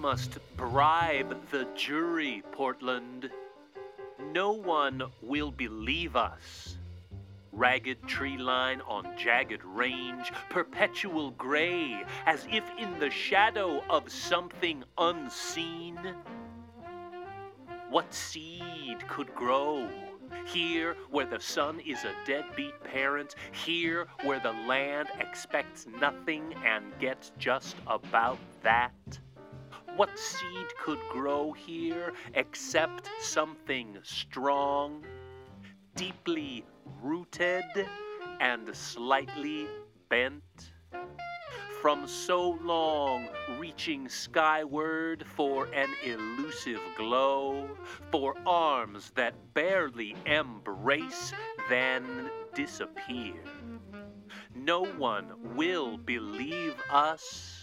must bribe the jury, Portland. No one will believe us. Ragged tree line on jagged range, perpetual gray, as if in the shadow of something unseen. What seed could grow? Here, where the sun is a deadbeat parent, here, where the land expects nothing and gets just about that. What seed could grow here except something strong, deeply rooted, and slightly bent? From so long reaching skyward for an elusive glow, for arms that barely embrace, then disappear. No one will believe us,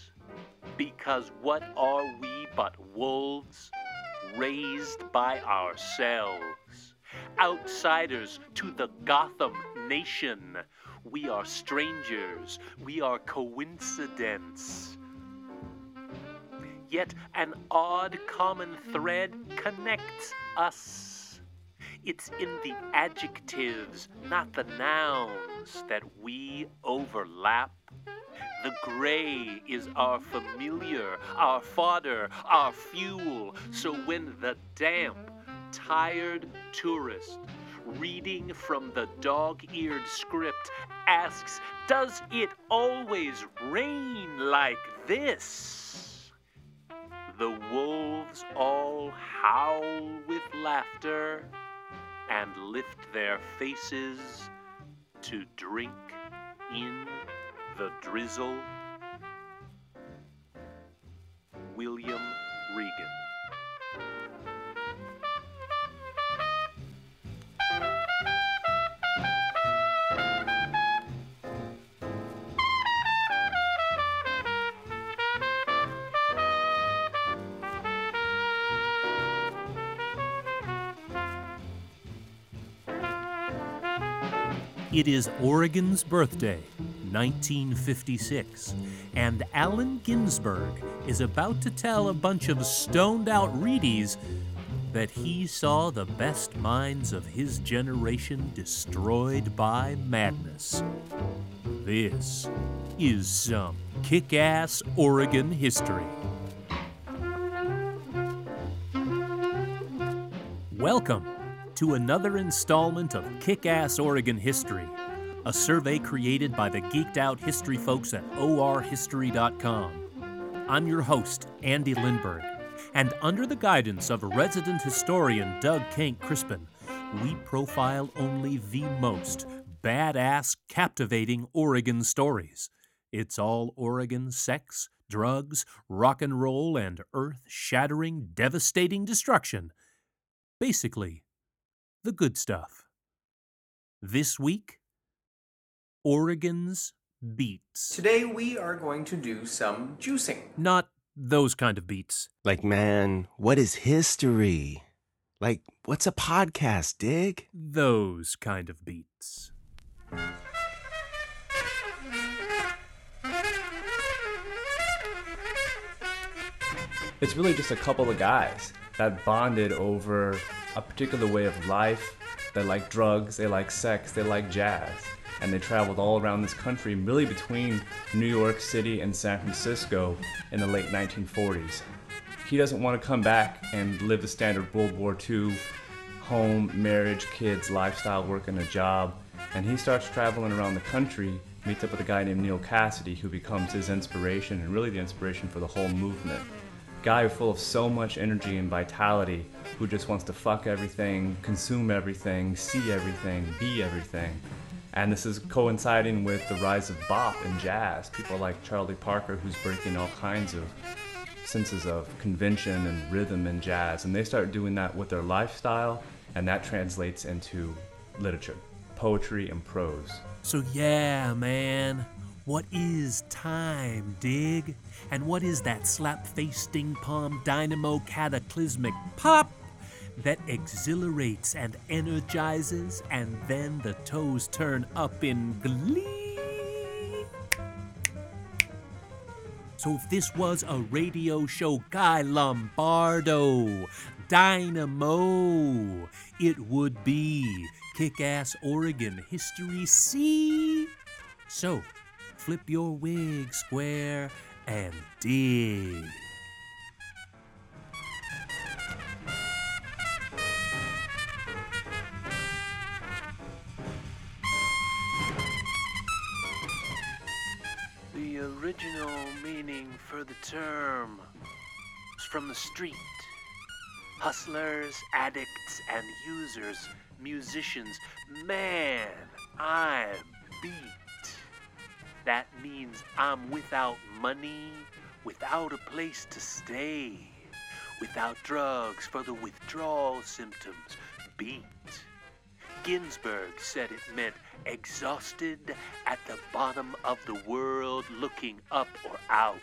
because what are we but wolves raised by ourselves? Outsiders to the Gotham nation. We are strangers. We are coincidence. Yet an odd common thread connects us. It's in the adjectives, not the nouns, that we overlap. The gray is our familiar, our fodder, our fuel. So when the damp, tired tourist reading from the dog eared script asks, Does it always rain like this? The wolves all howl with laughter and lift their faces to drink in the drizzle. William Regan. It is Oregon's birthday, 1956, and Allen Ginsberg is about to tell a bunch of stoned out Reedies that he saw the best minds of his generation destroyed by madness. This is some kick ass Oregon history. Welcome to another installment of Kick Ass Oregon History, a survey created by the geeked out history folks at orhistory.com. I'm your host, Andy Lindberg, and under the guidance of resident historian Doug Kenck-Crispin, we profile only the most badass, captivating Oregon stories. It's all Oregon sex, drugs, rock and roll, and earth shattering, devastating destruction. Basically, the good stuff. This week, Oregon's beats. Today we are going to do some juicing. Not those kind of beats. Like, man, what is history? Like, what's a podcast, dig? Those kind of beats. It's really just a couple of guys that bonded over a particular way of life. They like drugs, they like sex, they like jazz. And they traveled all around this country, really between New York City and San Francisco in the late 1940s. He doesn't want to come back and live the standard World War II home, marriage, kids, lifestyle, work, and a job. And he starts traveling around the country, meets up with a guy named Neal Cassady, who becomes his inspiration and really the inspiration for the whole movement guy full of so much energy and vitality who just wants to fuck everything, consume everything, see everything, be everything. And this is coinciding with the rise of bop and jazz. People like Charlie Parker, who's breaking all kinds of senses of convention and rhythm in jazz. And they start doing that with their lifestyle, and that translates into literature, poetry, and prose. So, yeah, man, what is time, dig? And what is that slap face sting palm dynamo cataclysmic pop that exhilarates and energizes, and then the toes turn up in glee? So if this was a radio show, Guy Lombardo, Dynamo, it would be Kick Ass Oregon History C. So flip your wig square and dig. Original meaning for the term is from the street. Hustlers, addicts, and users, musicians. Man, I'm beat. That means I'm without money, without a place to stay, without drugs for the withdrawal symptoms. Beat. Ginsberg said it meant exhausted at the bottom of the world, looking up or out,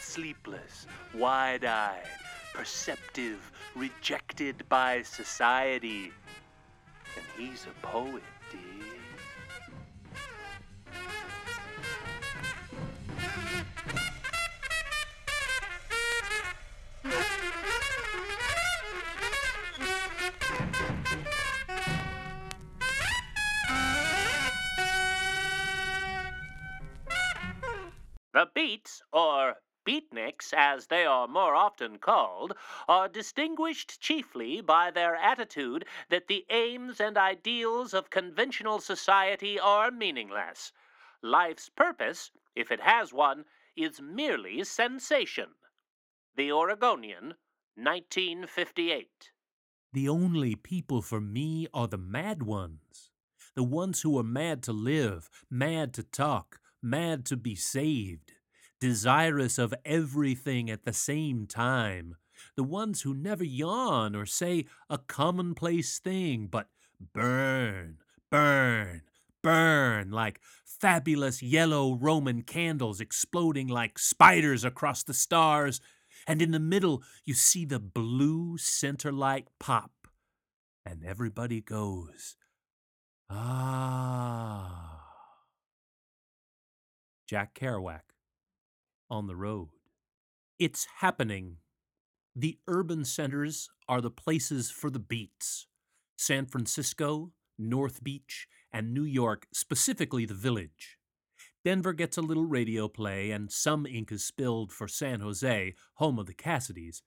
sleepless, wide eyed, perceptive, rejected by society. And he's a poet, The beats, or beatniks as they are more often called, are distinguished chiefly by their attitude that the aims and ideals of conventional society are meaningless. Life's purpose, if it has one, is merely sensation. The Oregonian, 1958. The only people for me are the mad ones. The ones who are mad to live, mad to talk, mad to be saved, desirous of everything at the same time. The ones who never yawn or say a commonplace thing, but burn, burn, burn like fabulous yellow Roman candles exploding like spiders across the stars. And in the middle, you see the blue center light pop. And everybody goes, Ah. Jack Kerouac on the road. It's happening. The urban centers are the places for the beats. San Francisco, North Beach, and New York, specifically the village. Denver gets a little radio play, and some ink is spilled for San Jose, home of the Cassadys.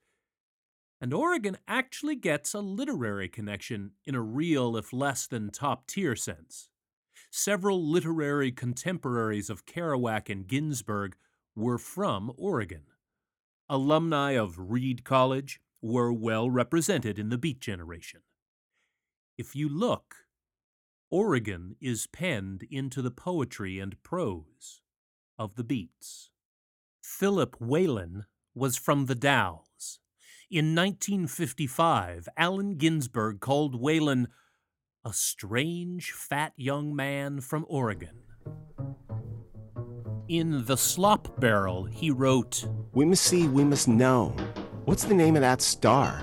And Oregon actually gets a literary connection in a real, if less than top tier sense. Several literary contemporaries of Kerouac and Ginsberg were from Oregon. Alumni of Reed College were well represented in the Beat generation. If you look, Oregon is penned into the poetry and prose of the Beats. Philip Whalen was from the Dalles. In 1955, Allen Ginsberg called Whalen a strange, fat young man from Oregon. In The Slop Barrel, he wrote, We must see, we must know. What's the name of that star?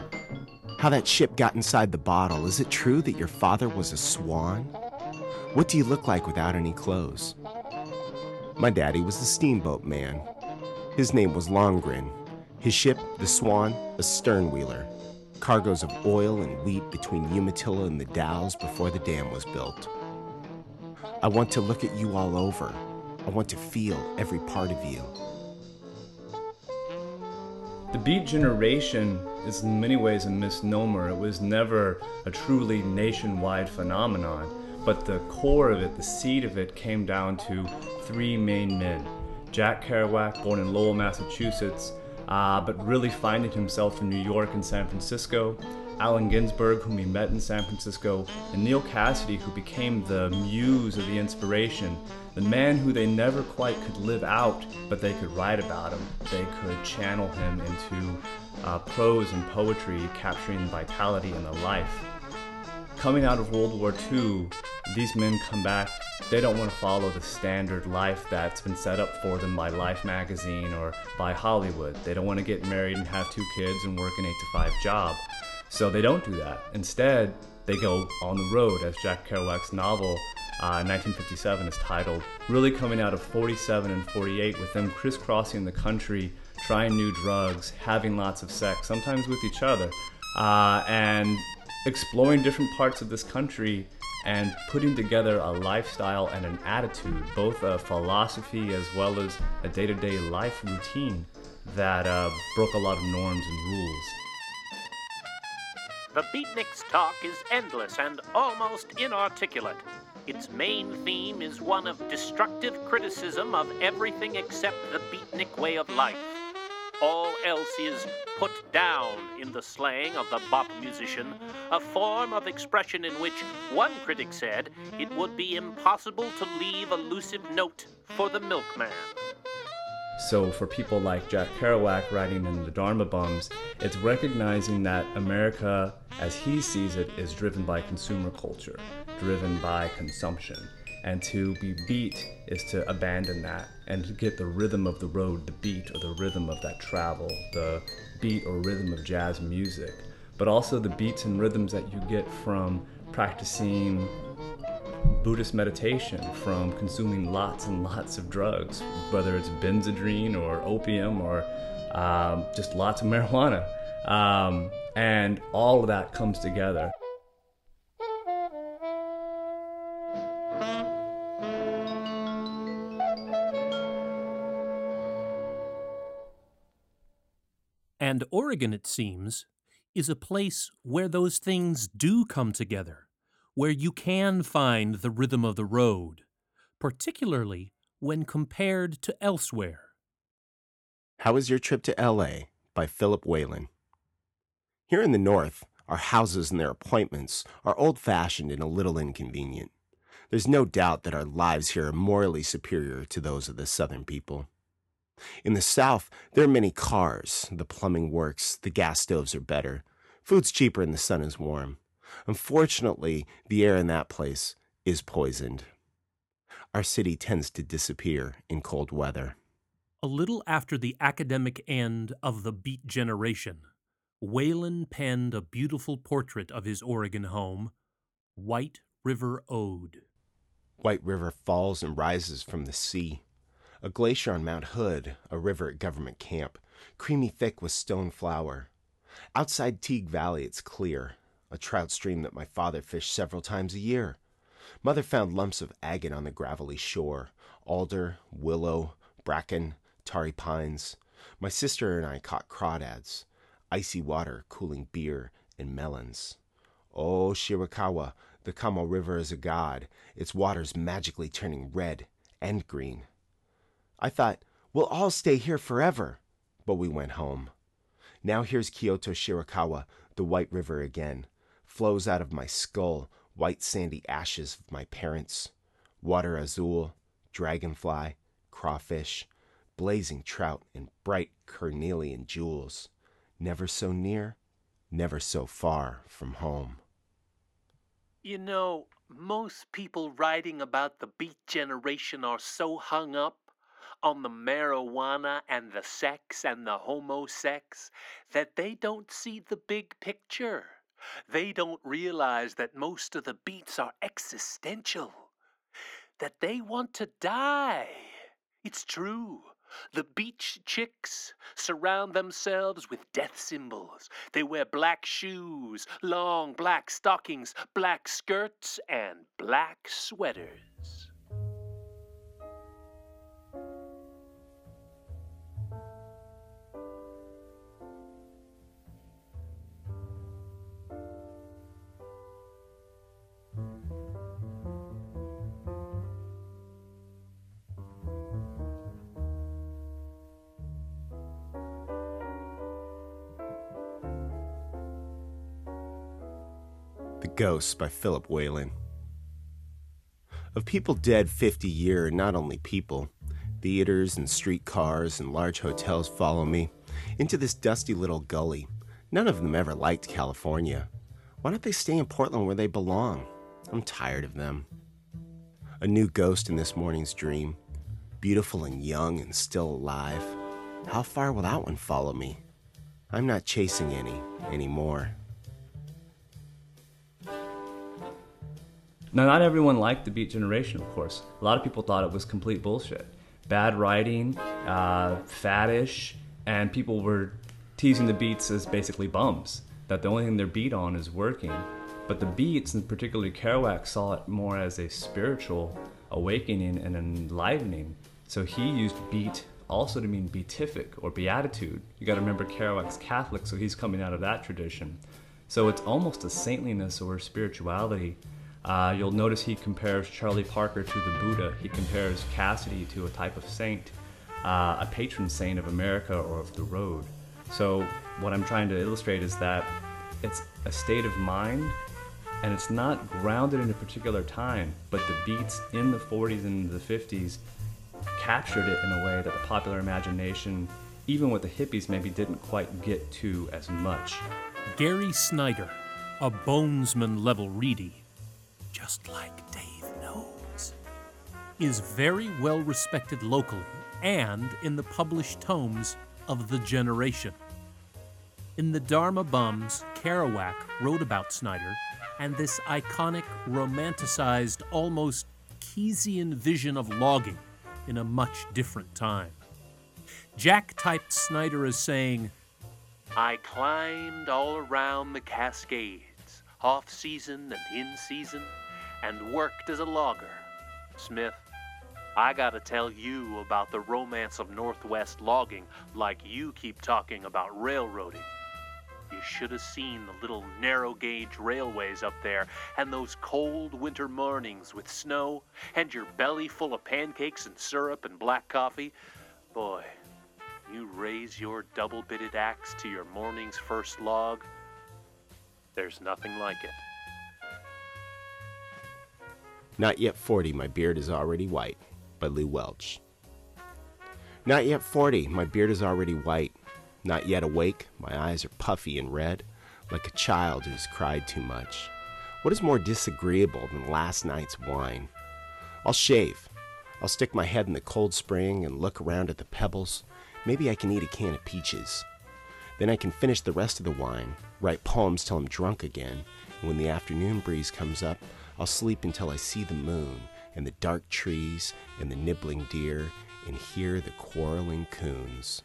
How that ship got inside the bottle. Is it true that your father was a swan? What do you look like without any clothes? My daddy was a steamboat man. His name was Longren. His ship, the Swan, a sternwheeler. Cargoes of oil and wheat between Umatilla and the Dalles before the dam was built. I want to look at you all over. I want to feel every part of you. The Beat generation is in many ways a misnomer. It was never a truly nationwide phenomenon, but the core of it, the seed of it, came down to three main men. Jack Kerouac, born in Lowell, Massachusetts, uh, but really finding himself in New York and San Francisco. Allen Ginsberg, whom he met in San Francisco, and Neal Cassady, who became the muse of the inspiration, the man who they never quite could live out, but they could write about him. They could channel him into uh, prose and poetry, capturing vitality and the life. Coming out of World War II, these men come back. They don't want to follow the standard life that's been set up for them by Life magazine or by Hollywood. They don't want to get married and have two kids and work an 8 to 5 job. So they don't do that. Instead, they go on the road, as Jack Kerouac's novel uh, 1957 is titled, really coming out of 47 and 48 with them crisscrossing the country, trying new drugs, having lots of sex, sometimes with each other, uh, and exploring different parts of this country and putting together a lifestyle and an attitude, both a philosophy as well as a day to day life routine that uh, broke a lot of norms and rules. The Beatnik's talk is endless and almost inarticulate. Its main theme is one of destructive criticism of everything except the beatnik way of life. All else is put down in the slang of the bop musician, a form of expression in which one critic said it would be impossible to leave a lucid note for the milkman. So, for people like Jack Kerouac writing in the Dharma Bums, it's recognizing that America, as he sees it, is driven by consumer culture, driven by consumption. And to be beat is to abandon that and to get the rhythm of the road, the beat or the rhythm of that travel, the beat or rhythm of jazz music, but also the beats and rhythms that you get from practicing Buddhist meditation from consuming lots and lots of drugs, whether it's Benzedrine or opium or um, just lots of marijuana. Um, and all of that comes together. And Oregon, it seems, is a place where those things do come together where you can find the rhythm of the road, particularly when compared to elsewhere. How was your trip to LA by Philip Whalen? Here in the North, our houses and their appointments are old fashioned and a little inconvenient. There's no doubt that our lives here are morally superior to those of the Southern people. In the South, there are many cars, the plumbing works, the gas stoves are better, food's cheaper, and the sun is warm. Unfortunately, the air in that place is poisoned. Our city tends to disappear in cold weather. A little after the academic end of the Beat generation, Whalen penned a beautiful portrait of his Oregon home, White River Ode. White River falls and rises from the sea. A glacier on Mount Hood, a river at Government Camp, creamy thick with stone flour. Outside Teague Valley, it's clear, a trout stream that my father fished several times a year. Mother found lumps of agate on the gravelly shore alder, willow, bracken, tarry pines. My sister and I caught crawdads, icy water cooling beer and melons. Oh, Shirakawa, the Kamo River is a god, its waters magically turning red and green. I thought, we'll all stay here forever, but we went home. Now here's Kyoto Shirakawa, the White River again, flows out of my skull, white sandy ashes of my parents, water azul, dragonfly, crawfish, blazing trout, and bright carnelian jewels, never so near, never so far from home. You know, most people writing about the beat generation are so hung up on the marijuana and the sex and the homosex that they don't see the big picture. They don't realize that most of the beats are existential, that they want to die. It's true. The beach chicks surround themselves with death symbols. They wear black shoes, long black stockings, black skirts, and black sweaters. Ghosts by Philip Whalen. Of people dead 50 year, not only people, theaters and streetcars and large hotels follow me into this dusty little gully. None of them ever liked California. Why don't they stay in Portland where they belong? I'm tired of them. A new ghost in this morning's dream, beautiful and young and still alive. How far will that one follow me? I'm not chasing any anymore. Now, not everyone liked the Beat Generation, of course. A lot of people thought it was complete bullshit. Bad writing, uh, faddish, and people were teasing the Beats as basically bums, that the only thing they're beat on is working. But the Beats, and particularly Kerouac, saw it more as a spiritual awakening and enlivening. So he used beat also to mean beatific or beatitude. You got to remember Kerouac's Catholic, so he's coming out of that tradition. So it's almost a saintliness or spirituality. Uh, you'll notice he compares Charlie Parker to the Buddha. He compares Cassady to a type of saint, uh, a patron saint of America or of the road. So what I'm trying to illustrate is that it's a state of mind and it's not grounded in a particular time, but the beats in the 40s and the 50s captured it in a way that the popular imagination, even with the hippies, maybe didn't quite get to as much. Gary Snyder, a bonesman level Reedy, just like Dave knows, is very well respected locally and in the published tomes of the generation. In the Dharma Bums, Kerouac wrote about Snyder and this iconic, romanticized, almost Keyesian vision of logging in a much different time. Jack typed Snyder as saying, I climbed all around the Cascades, off season and in season, and worked as a logger. Smith, I gotta tell you about the romance of Northwest logging like you keep talking about railroading. You should have seen the little narrow gauge railways up there, and those cold winter mornings with snow, and your belly full of pancakes and syrup and black coffee. Boy, you raise your double bitted axe to your morning's first log. There's nothing like it. Not yet 40, my beard is already white, by Lew Welch. Not yet 40, my beard is already white. Not yet awake, my eyes are puffy and red, like a child who's cried too much. What is more disagreeable than last night's wine? I'll shave. I'll stick my head in the cold spring and look around at the pebbles. Maybe I can eat a can of peaches. Then I can finish the rest of the wine, write poems till I'm drunk again, and when the afternoon breeze comes up, I'll sleep until I see the moon and the dark trees and the nibbling deer and hear the quarreling coons.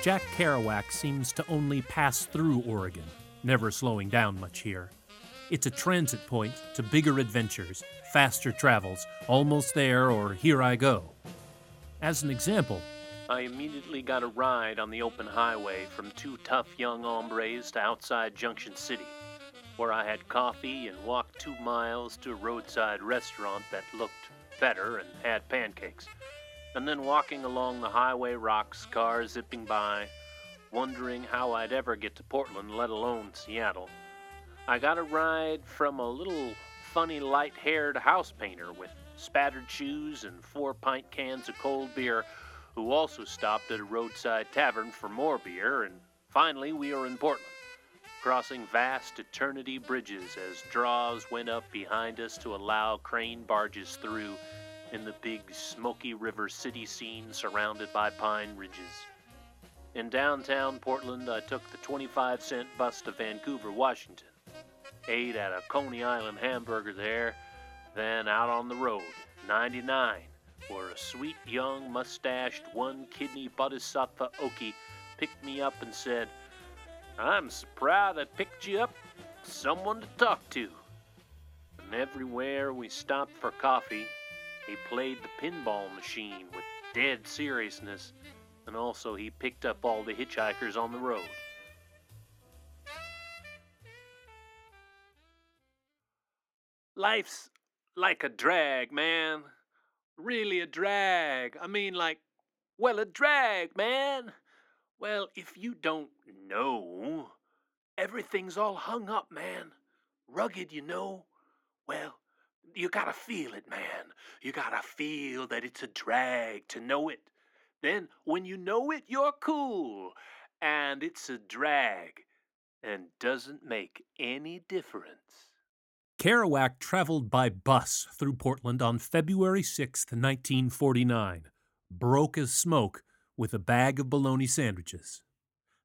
Jack Kerouac seems to only pass through Oregon, never slowing down much here. It's a transit point to bigger adventures, faster travels, almost there or here I go. As an example, I immediately got a ride on the open highway from two tough young hombres to outside Junction City, where I had coffee and walked two miles to a roadside restaurant that looked better and had pancakes. And then walking along the highway rocks, cars zipping by, wondering how I'd ever get to Portland, let alone Seattle. I got a ride from a little funny light haired house painter with spattered shoes and four pint cans of cold beer, who also stopped at a roadside tavern for more beer, and finally we are in Portland, crossing vast eternity bridges as draws went up behind us to allow crane barges through in the big smoky river city scene surrounded by pine ridges. In downtown Portland, I took the 25 cent bus to Vancouver, Washington. Ate at a Coney Island hamburger there, then out on the road, 99, where a sweet young mustached one kidney bodhisattva Okie picked me up and said, I'm proud I picked you up, someone to talk to. And everywhere we stopped for coffee, he played the pinball machine with dead seriousness, and also he picked up all the hitchhikers on the road. Life's like a drag, man. Really a drag. I mean, like, well, a drag, man. Well, if you don't know, everything's all hung up, man. Rugged, you know. Well, you gotta feel it, man. You gotta feel that it's a drag to know it. Then, when you know it, you're cool. And it's a drag. and doesn't make any difference. Kerouac traveled by bus through Portland on February 6, 1949, broke as smoke with a bag of bologna sandwiches.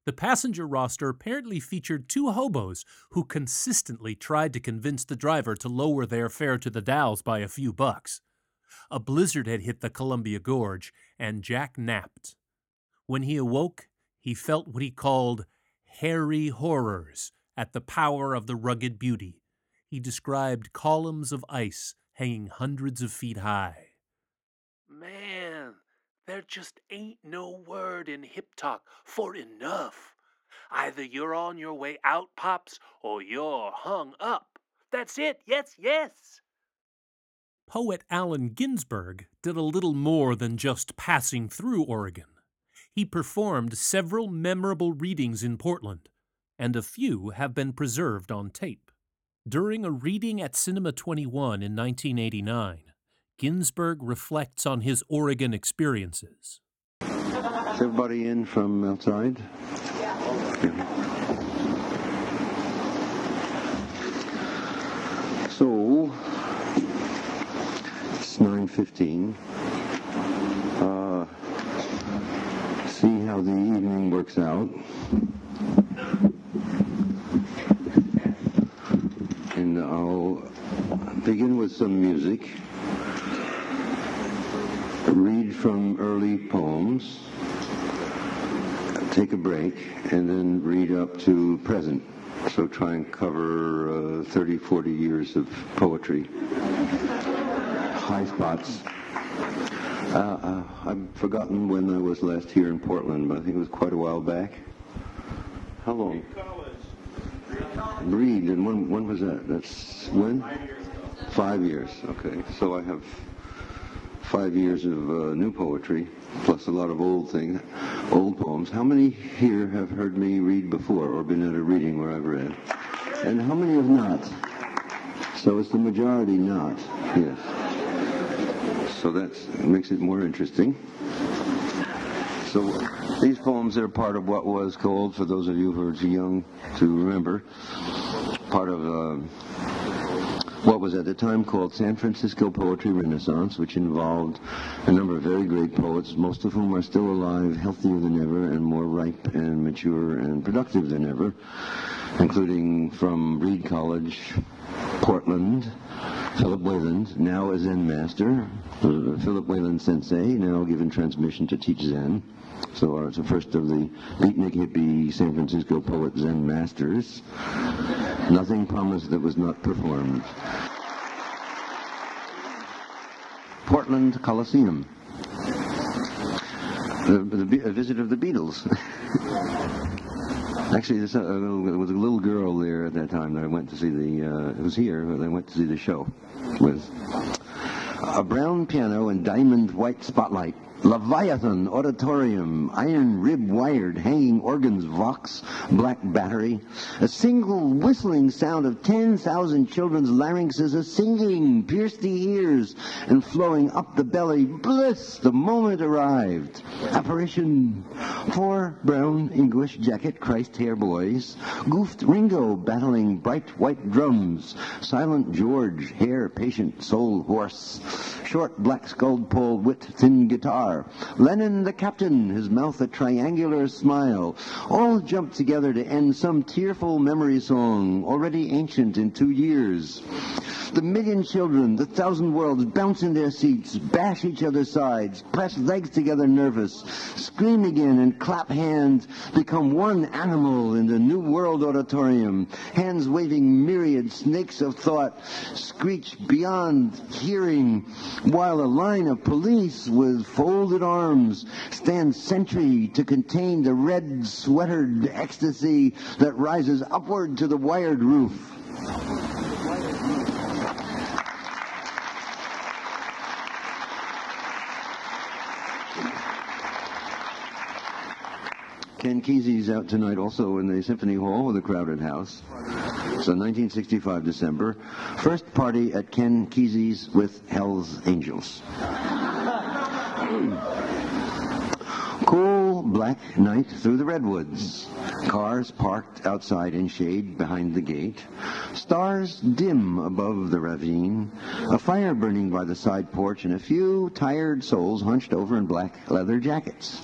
The passenger roster apparently featured two hobos who consistently tried to convince the driver to lower their fare to the Dalles by a few bucks. A blizzard had hit the Columbia Gorge, and Jack napped. When he awoke, he felt what he called hairy horrors at the power of the rugged beauty. He described columns of ice hanging hundreds of feet high. Man, there just ain't no word in hip talk for enough. Either you're on your way out, Pops, or you're hung up. That's it. Yes, yes. Poet Allen Ginsberg did a little more than just passing through Oregon. He performed several memorable readings in Portland, and a few have been preserved on tape. During a reading at Cinema 21 in 1989, Ginsberg reflects on his Oregon experiences. Is everybody in from outside? So, it's 9.15. Uh, see how the evening works out. And I'll begin with some music read from early poems, take a break, and then read up to present. So try and cover uh, 30, 40 years of poetry. High spots. Uh, uh, I've forgotten when I was last here in Portland, but I think it was quite a while back. How long? Read, and when, when was that? That's when? Five years. Five years, okay. So I have five years of uh, new poetry, plus a lot of old things, old poems. How many here have heard me read before or been at a reading where I've read? And how many have not? So it's the majority not, yes. So that makes it more interesting. So these poems are part of what was called, for those of you who are too young to remember, part of uh, what was at the time called San Francisco Poetry Renaissance, which involved a number of very great poets, most of whom are still alive, healthier than ever, and more ripe and mature and productive than ever, including from Reed College, Portland, Philip Whalen, now a Zen master, uh, Philip Whalen Sensei, now given transmission to teach Zen. So uh, it's the first of the beatnik hippie San Francisco poet Zen masters. Nothing promised that was not performed. Portland Coliseum. The, the, a visit of the Beatles. Actually, uh, there was a little girl there at that time that I went to see the. Uh, it was here, that I went to see the show with a brown piano and diamond white spotlight. Leviathan Auditorium, iron rib wired, hanging organs, Vox, black battery. A single whistling sound of 10,000 children's larynxes a singing, pierced the ears and flowing up the belly. Bliss! The moment arrived. Apparition. Four brown English jacket Christ hair boys. Goofed Ringo battling bright white drums. Silent George, hair patient, soul horse. Short black skulled Paul wit thin guitar. Lennon the captain, his mouth a triangular smile, all jumped together to end some tearful memory song, already ancient in two years. The million children, the thousand worlds bounce in their seats, bash each other's sides, press legs together nervous, scream again and clap hands, become one animal in the New World Auditorium, hands waving myriad snakes of thought, screech beyond hearing, while a line of police with folded arms stand sentry to contain the red sweatered ecstasy that rises upward to the wired roof. Ken Kesey's out tonight also in the Symphony Hall with a crowded house. So 1965 December. First party at Ken Kesey's with Hell's Angels. Cool cool black night through the redwoods. Cars parked outside in shade behind the gate. Stars dim above the ravine. A fire burning by the side porch and a few tired souls hunched over in black leather jackets.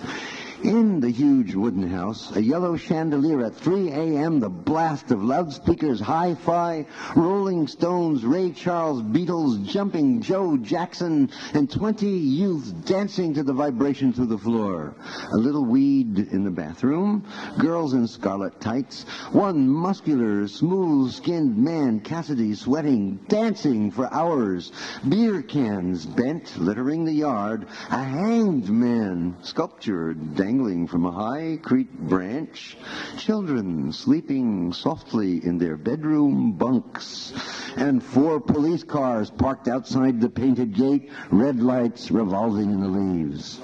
In the huge wooden house, a yellow chandelier at 3 a.m., the blast of loudspeakers, hi-fi, Rolling Stones, Ray Charles, Beatles, Jumping Joe Jackson, and 20 youths dancing to the vibration through the floor. A little weed in the bathroom, girls in scarlet tights, one muscular, smooth-skinned man, Cassady, sweating, dancing for hours, beer cans bent, littering the yard, a hanged man, sculptured, dangling from a high creek branch, children sleeping softly in their bedroom bunks, and four police cars parked outside the painted gate, red lights revolving in the leaves.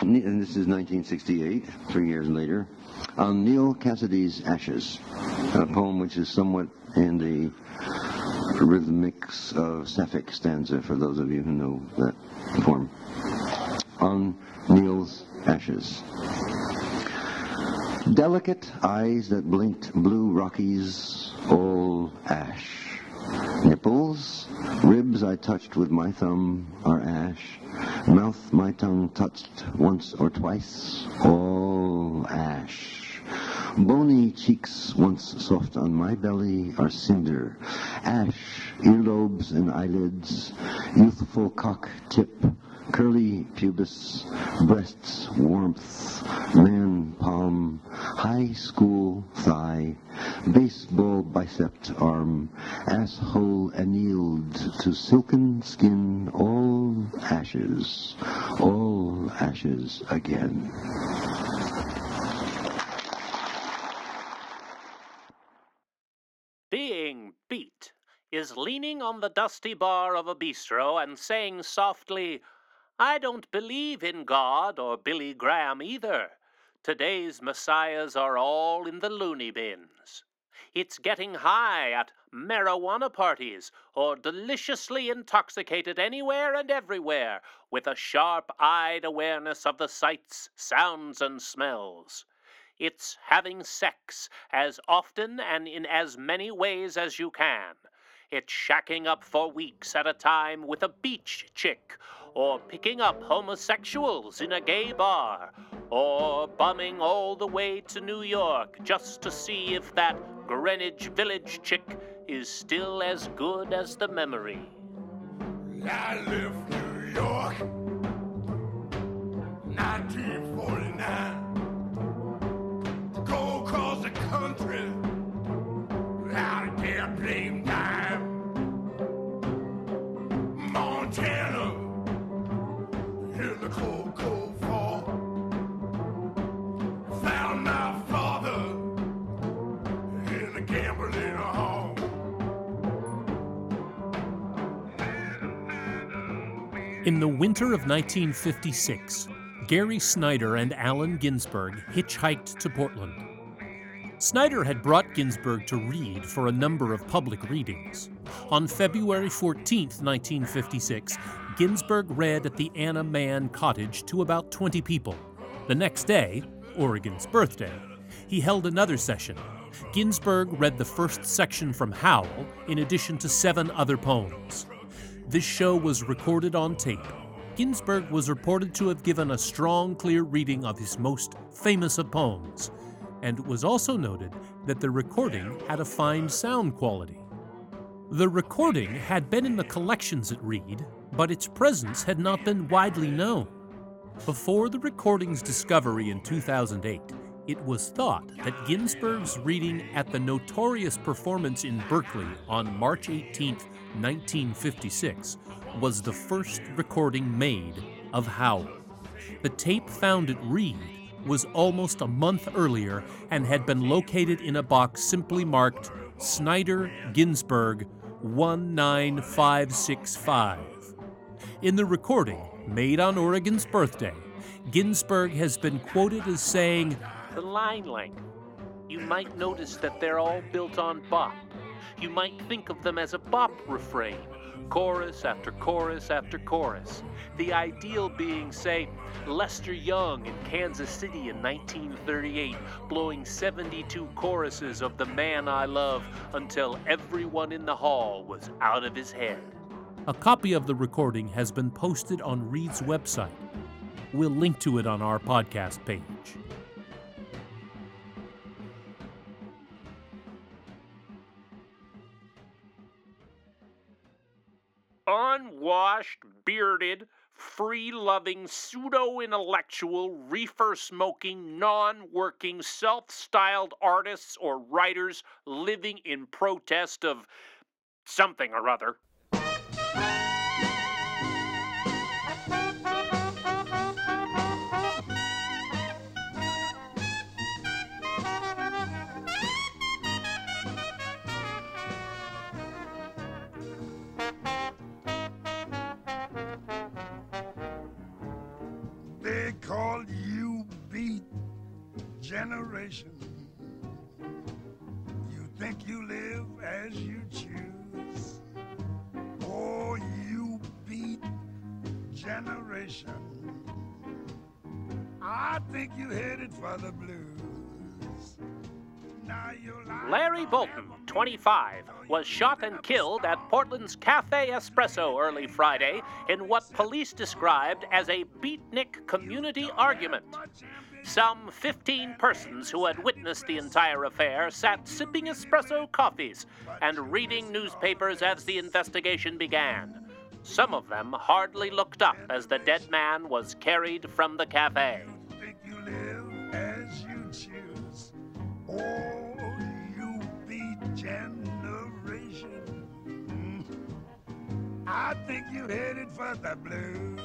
And this is 1968, three years later, on Neal Cassady's Ashes, a poem which is somewhat in the rhythmics of uh, Sapphic stanza, for those of you who know that form. On Neal's Ashes. Delicate eyes that blinked blue Rockies, all ash. Nipples, ribs I touched with my thumb are ash. Mouth my tongue touched once or twice, all ash. Bony cheeks once soft on my belly are cinder. Ash, earlobes and eyelids, youthful cock tip, curly pubis, breasts warmth, man palm, high school thigh, baseball bicep arm, asshole annealed to silken skin, all ashes, all ashes again. Beat is leaning on the dusty bar of a bistro and saying softly, I don't believe in God or Billy Graham either. Today's messiahs are all in the loony bins. It's getting high at marijuana parties or deliciously intoxicated anywhere and everywhere with a sharp eyed awareness of the sights, sounds, and smells. It's having sex as often and in as many ways as you can. It's shacking up for weeks at a time with a beach chick, or picking up homosexuals in a gay bar, or bumming all the way to New York just to see if that Greenwich Village chick is still as good as the memory. I left New York, 1949. In the winter of 1956, Gary Snyder and Allen Ginsberg hitchhiked to Portland. Snyder had brought Ginsberg to read for a number of public readings. On February 14, 1956, Ginsberg read at the Anna Mann cottage to about 20 people. The next day, Oregon's birthday, he held another session. Ginsberg read the first section from Howl, in addition to seven other poems. This show was recorded on tape. Ginsberg was reported to have given a strong, clear reading of his most famous of poems, and it was also noted that the recording had a fine sound quality. The recording had been in the collections at Reed, but its presence had not been widely known. Before the recording's discovery in 2008, it was thought that Ginsberg's reading at the notorious performance in Berkeley on March 18, 1956, was the first recording made of Howl. The tape found at Reed was almost a month earlier and had been located in a box simply marked Snyder Ginsberg 19565. In the recording, made on Oregon's birthday, Ginsberg has been quoted as saying, The line length. You might notice that they're all built on bop. You might think of them as a bop refrain, chorus after chorus after chorus. The ideal being, say, Lester Young in Kansas City in 1938, blowing 72 choruses of The Man I Love until everyone in the hall was out of his head. A copy of the recording has been posted on Reed's website. We'll link to it on our podcast page. Unwashed, bearded, free loving, pseudo intellectual, reefer smoking, non working, self styled artists or writers living in protest of something or other. Generation. You think you live as you choose. Oh, you beat generation. I think you headed for the blues. Larry Bolton, 25, was shot and killed at Portland's Cafe Espresso early Friday in what police described as a beatnik community argument. Some 15 persons who had witnessed the entire affair sat sipping espresso coffees and reading newspapers as the investigation began. Some of them hardly looked up as the dead man was carried from the cafe. I think you headed for the blues.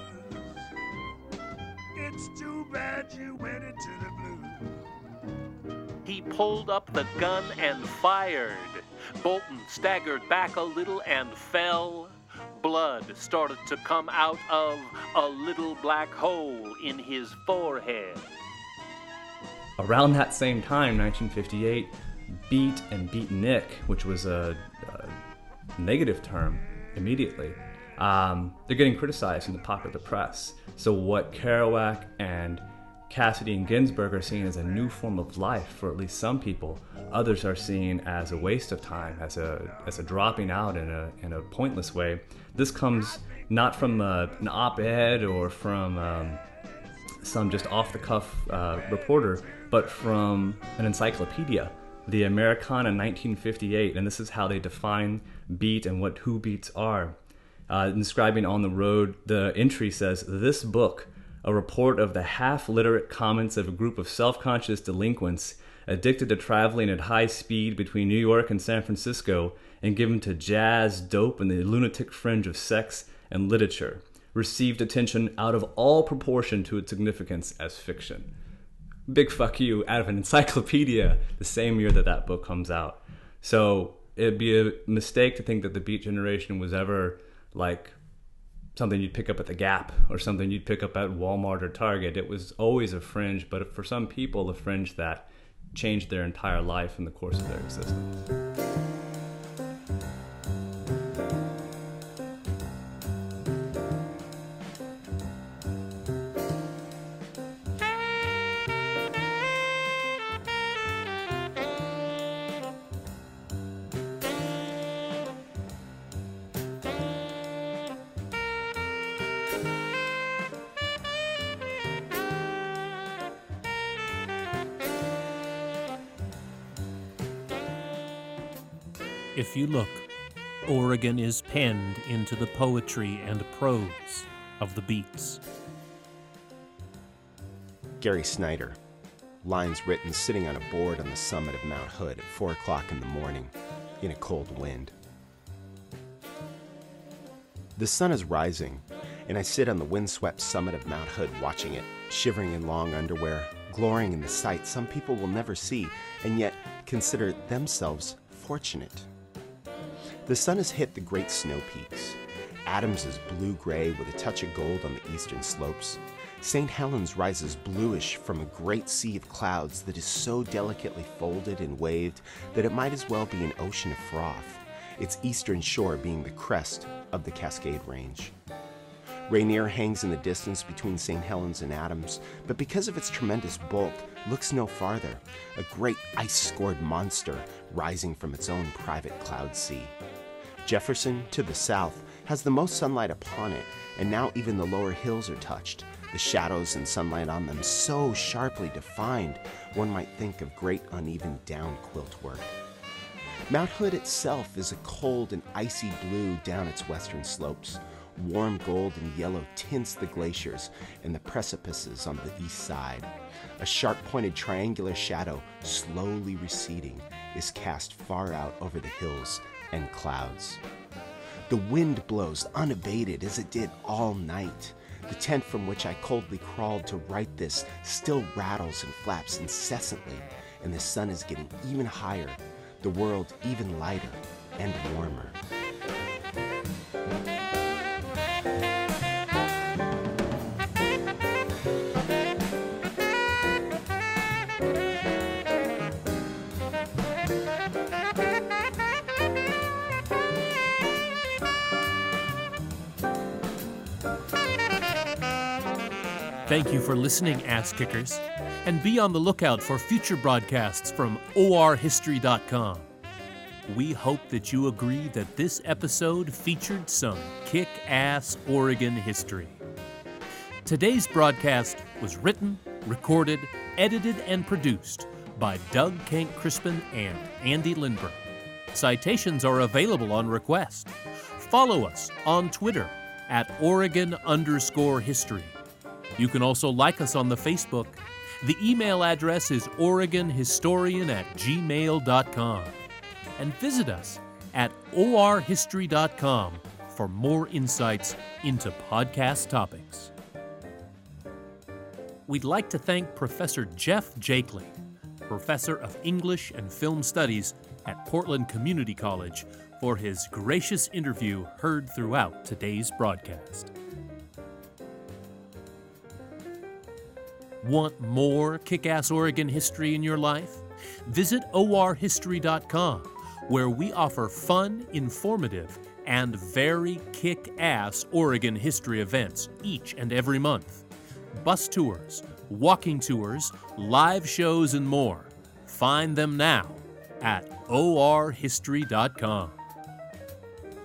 It's too bad you went into the blues. He pulled up the gun and fired. Bolton staggered back a little and fell. Blood started to come out of a little black hole in his forehead. Around that same time, 1958, beat and beatnik, which was a, a negative term immediately, um, they're getting criticized in the popular press. So what Kerouac and Cassady and Ginsberg are seeing as a new form of life for at least some people, others are seeing as a waste of time, as a as a dropping out in a in a pointless way. This comes not from a, an op-ed or from um, some just off the cuff uh, reporter, but from an encyclopedia, the Americana 1958, and this is how they define beat and what who beats are. Uh, on the road, the entry says, This book, a report of the half literate comments of a group of self conscious delinquents addicted to traveling at high speed between New York and San Francisco and given to jazz, dope, and the lunatic fringe of sex and literature, received attention out of all proportion to its significance as fiction. Big fuck you out of an encyclopedia the same year that that book comes out. So it'd be a mistake to think that the Beat Generation was ever like something you'd pick up at the Gap or something you'd pick up at Walmart or Target. It was always a fringe, but for some people, a fringe that changed their entire life in the course of their existence. If you look, Oregon is penned into the poetry and prose of the beats. Gary Snyder. Lines written sitting on a board on the summit of Mount Hood at 4 o'clock in the morning in a cold wind. The sun is rising, and I sit on the windswept summit of Mount Hood watching it, shivering in long underwear, glorying in the sight some people will never see, and yet consider themselves fortunate. The sun has hit the great snow peaks. Adams is blue gray with a touch of gold on the eastern slopes. St. Helens rises bluish from a great sea of clouds that is so delicately folded and waved that it might as well be an ocean of froth, its eastern shore being the crest of the Cascade Range. Rainier hangs in the distance between St. Helens and Adams, but because of its tremendous bulk, looks no farther, a great ice scored monster rising from its own private cloud sea. Jefferson, to the south, has the most sunlight upon it, and now even the lower hills are touched, the shadows and sunlight on them so sharply defined one might think of great uneven down quilt work. Mount Hood itself is a cold and icy blue down its western slopes. Warm gold and yellow tints the glaciers and the precipices on the east side. A sharp pointed triangular shadow, slowly receding, is cast far out over the hills and clouds. The wind blows unabated as it did all night. The tent from which I coldly crawled to write this still rattles and flaps incessantly, and the sun is getting even higher, the world even lighter and warmer. Thank you for listening, Ass Kickers, and be on the lookout for future broadcasts from orhistory.com. We hope that you agree that this episode featured some kick ass Oregon history. Today's broadcast was written, recorded, edited, and produced by Doug Kenck-Crispin and Andy Lindbergh. Citations are available on request. Follow us on Twitter at Oregon underscore history. You can also like us on the Facebook. The email address is OregonHistorian at gmail.com. And visit us at orhistory.com for more insights into podcast topics. We'd like to thank Professor Jeff Jakeley, Professor of English and Film Studies at Portland Community College, for his gracious interview heard throughout today's broadcast. Want more kick ass Oregon history in your life? Visit orhistory.com, where we offer fun, informative, and very kick ass Oregon history events each and every month. Bus tours, walking tours, live shows, and more. Find them now at orhistory.com.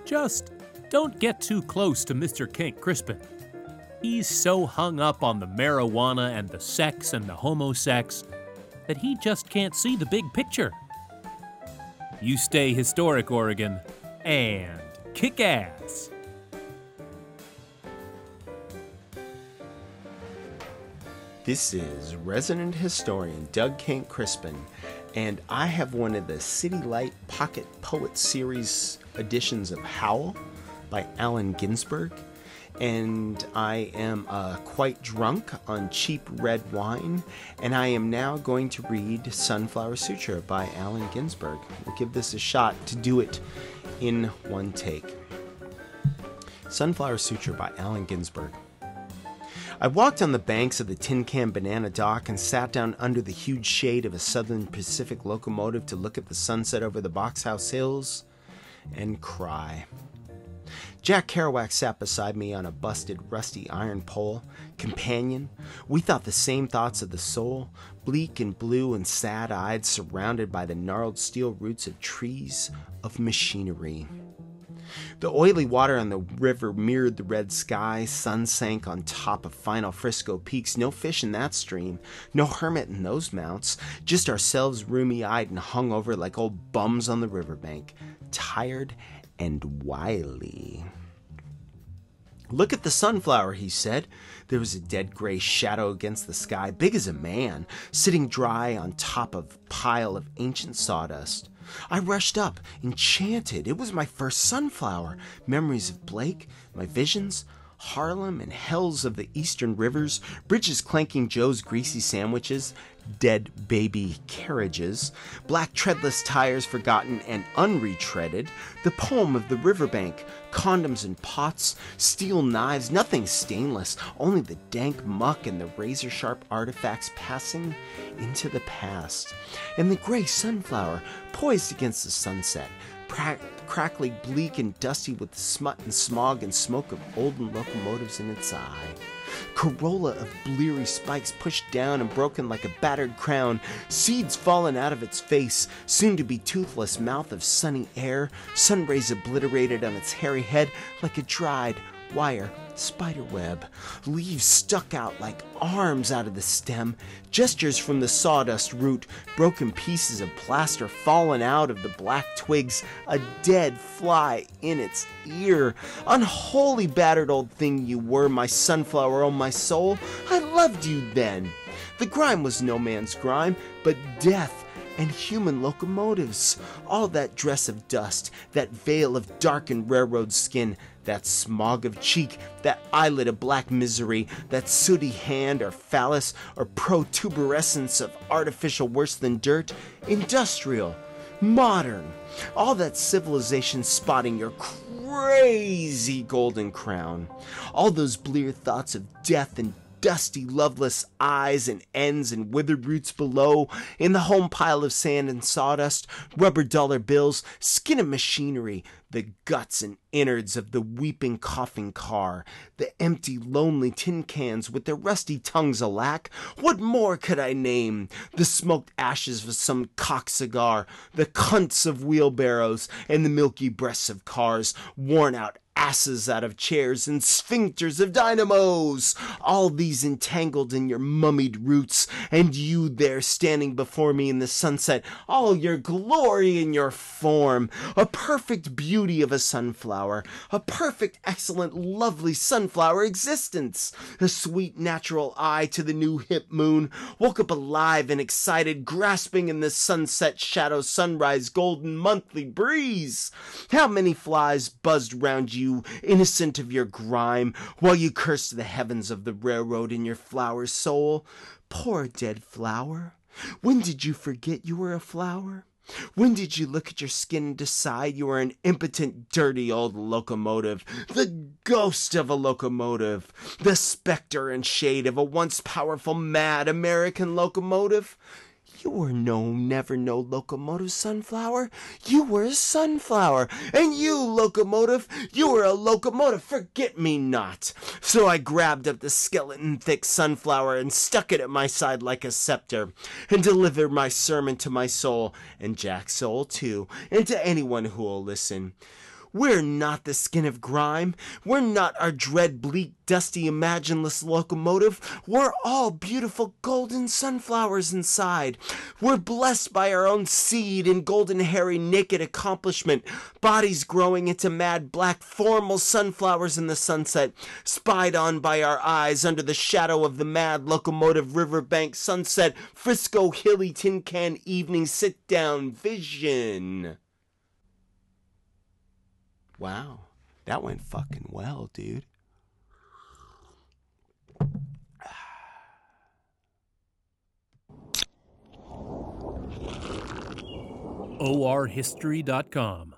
Just don't get too close to Mr. Kenck-Crispin. He's so hung up on the marijuana and the sex and the homosex that he just can't see the big picture. You stay historic, Oregon, and kick ass. This is resident historian Doug Kenck-Crispin, and I have one of the City Light Pocket Poet Series editions of Howl by Allen Ginsberg. And I am uh, quite drunk on cheap red wine, and I am now going to read Sunflower Sutra by Allen Ginsberg. We'll give this a shot to do it in one take. Sunflower Sutra by Allen Ginsberg. I walked on the banks of the Tin Can Banana Dock and sat down under the huge shade of a Southern Pacific locomotive to look at the sunset over the Box House Hills and cry. Jack Kerouac sat beside me on a busted, rusty iron pole. Companion, we thought the same thoughts of the soul, bleak and blue and sad eyed, surrounded by the gnarled steel roots of trees, of machinery. The oily water on the river mirrored the red sky. Sun sank on top of final Frisco peaks. No fish in that stream. No hermit in those mounts. Just ourselves rheumy eyed and hung over like old bums on the riverbank. Tired and wily. Look at the sunflower, he said. There was a dead gray shadow against the sky, big as a man, sitting dry on top of a pile of ancient sawdust. I rushed up, enchanted. It was my first sunflower. Memories of Blake, my visions, Harlem and hells of the eastern rivers, bridges clanking Joe's greasy sandwiches, dead baby carriages, black treadless tires forgotten and unretreaded, the poem of the riverbank, condoms and pots, steel knives, nothing stainless, only the dank muck and the razor sharp artifacts passing into the past, and the gray sunflower poised against the sunset, pra- crackly, bleak, and dusty with the smut and smog and smoke of olden locomotives in its eye. Corolla of bleary spikes pushed down and broken like a battered crown, seeds fallen out of its face, soon to be toothless mouth of sunny air, sun rays obliterated on its hairy head like a dried wire spiderweb, leaves stuck out like arms out of the stem, gestures from the sawdust root, broken pieces of plaster fallen out of the black twigs, a dead fly in its ear. Unholy battered old thing you were, my sunflower, oh my soul, I loved you then. The grime was no man's grime, but death and human locomotives. All that dress of dust, that veil of darkened railroad skin, that smog of cheek, that eyelid of black misery, that sooty hand or phallus or protuberance of artificial worse than dirt, industrial, modern, all that civilization spotting your crazy golden crown, all those blear thoughts of death and dusty, loveless eyes and ends and withered roots below, in the home pile of sand and sawdust, rubber dollar bills, skin of machinery, the guts and innards of the weeping, coughing car, the empty, lonely tin cans with their rusty tongues alack. What more could I name? The smoked ashes of some cock cigar, the cunts of wheelbarrows, and the milky breasts of cars, worn out asses out of chairs and sphincters of dynamos, all these entangled in your mummied roots, and you there standing before me in the sunset, all your glory in your form, a perfect beauty of a sunflower, a perfect, excellent, lovely sunflower existence, a sweet natural eye to the new hip moon, woke up alive and excited, grasping in the sunset shadow sunrise golden monthly breeze. How many flies buzzed round you you, innocent of your grime, while you cursed the heavens of the railroad in your flower soul. Poor dead flower. When did you forget you were a flower? When did you look at your skin and decide you were an impotent, dirty old locomotive? The ghost of a locomotive. The specter and shade of a once powerful, mad American locomotive? You were no, never no locomotive, sunflower. You were a sunflower. And you, locomotive, you were a locomotive, forget me not. So I grabbed up the skeleton thick sunflower and stuck it at my side like a scepter, and delivered my sermon to my soul, and Jack's soul too, and to anyone who'll listen. We're not the skin of grime. We're not our dread, bleak, dusty, imagineless locomotive. We're all beautiful golden sunflowers inside. We're blessed by our own seed and golden, hairy, naked accomplishment. Bodies growing into mad, black, formal sunflowers in the sunset, spied on by our eyes under the shadow of the mad locomotive riverbank sunset, Frisco hilly tin can evening sit down vision. Wow, that went fucking well, dude. orhistory.com.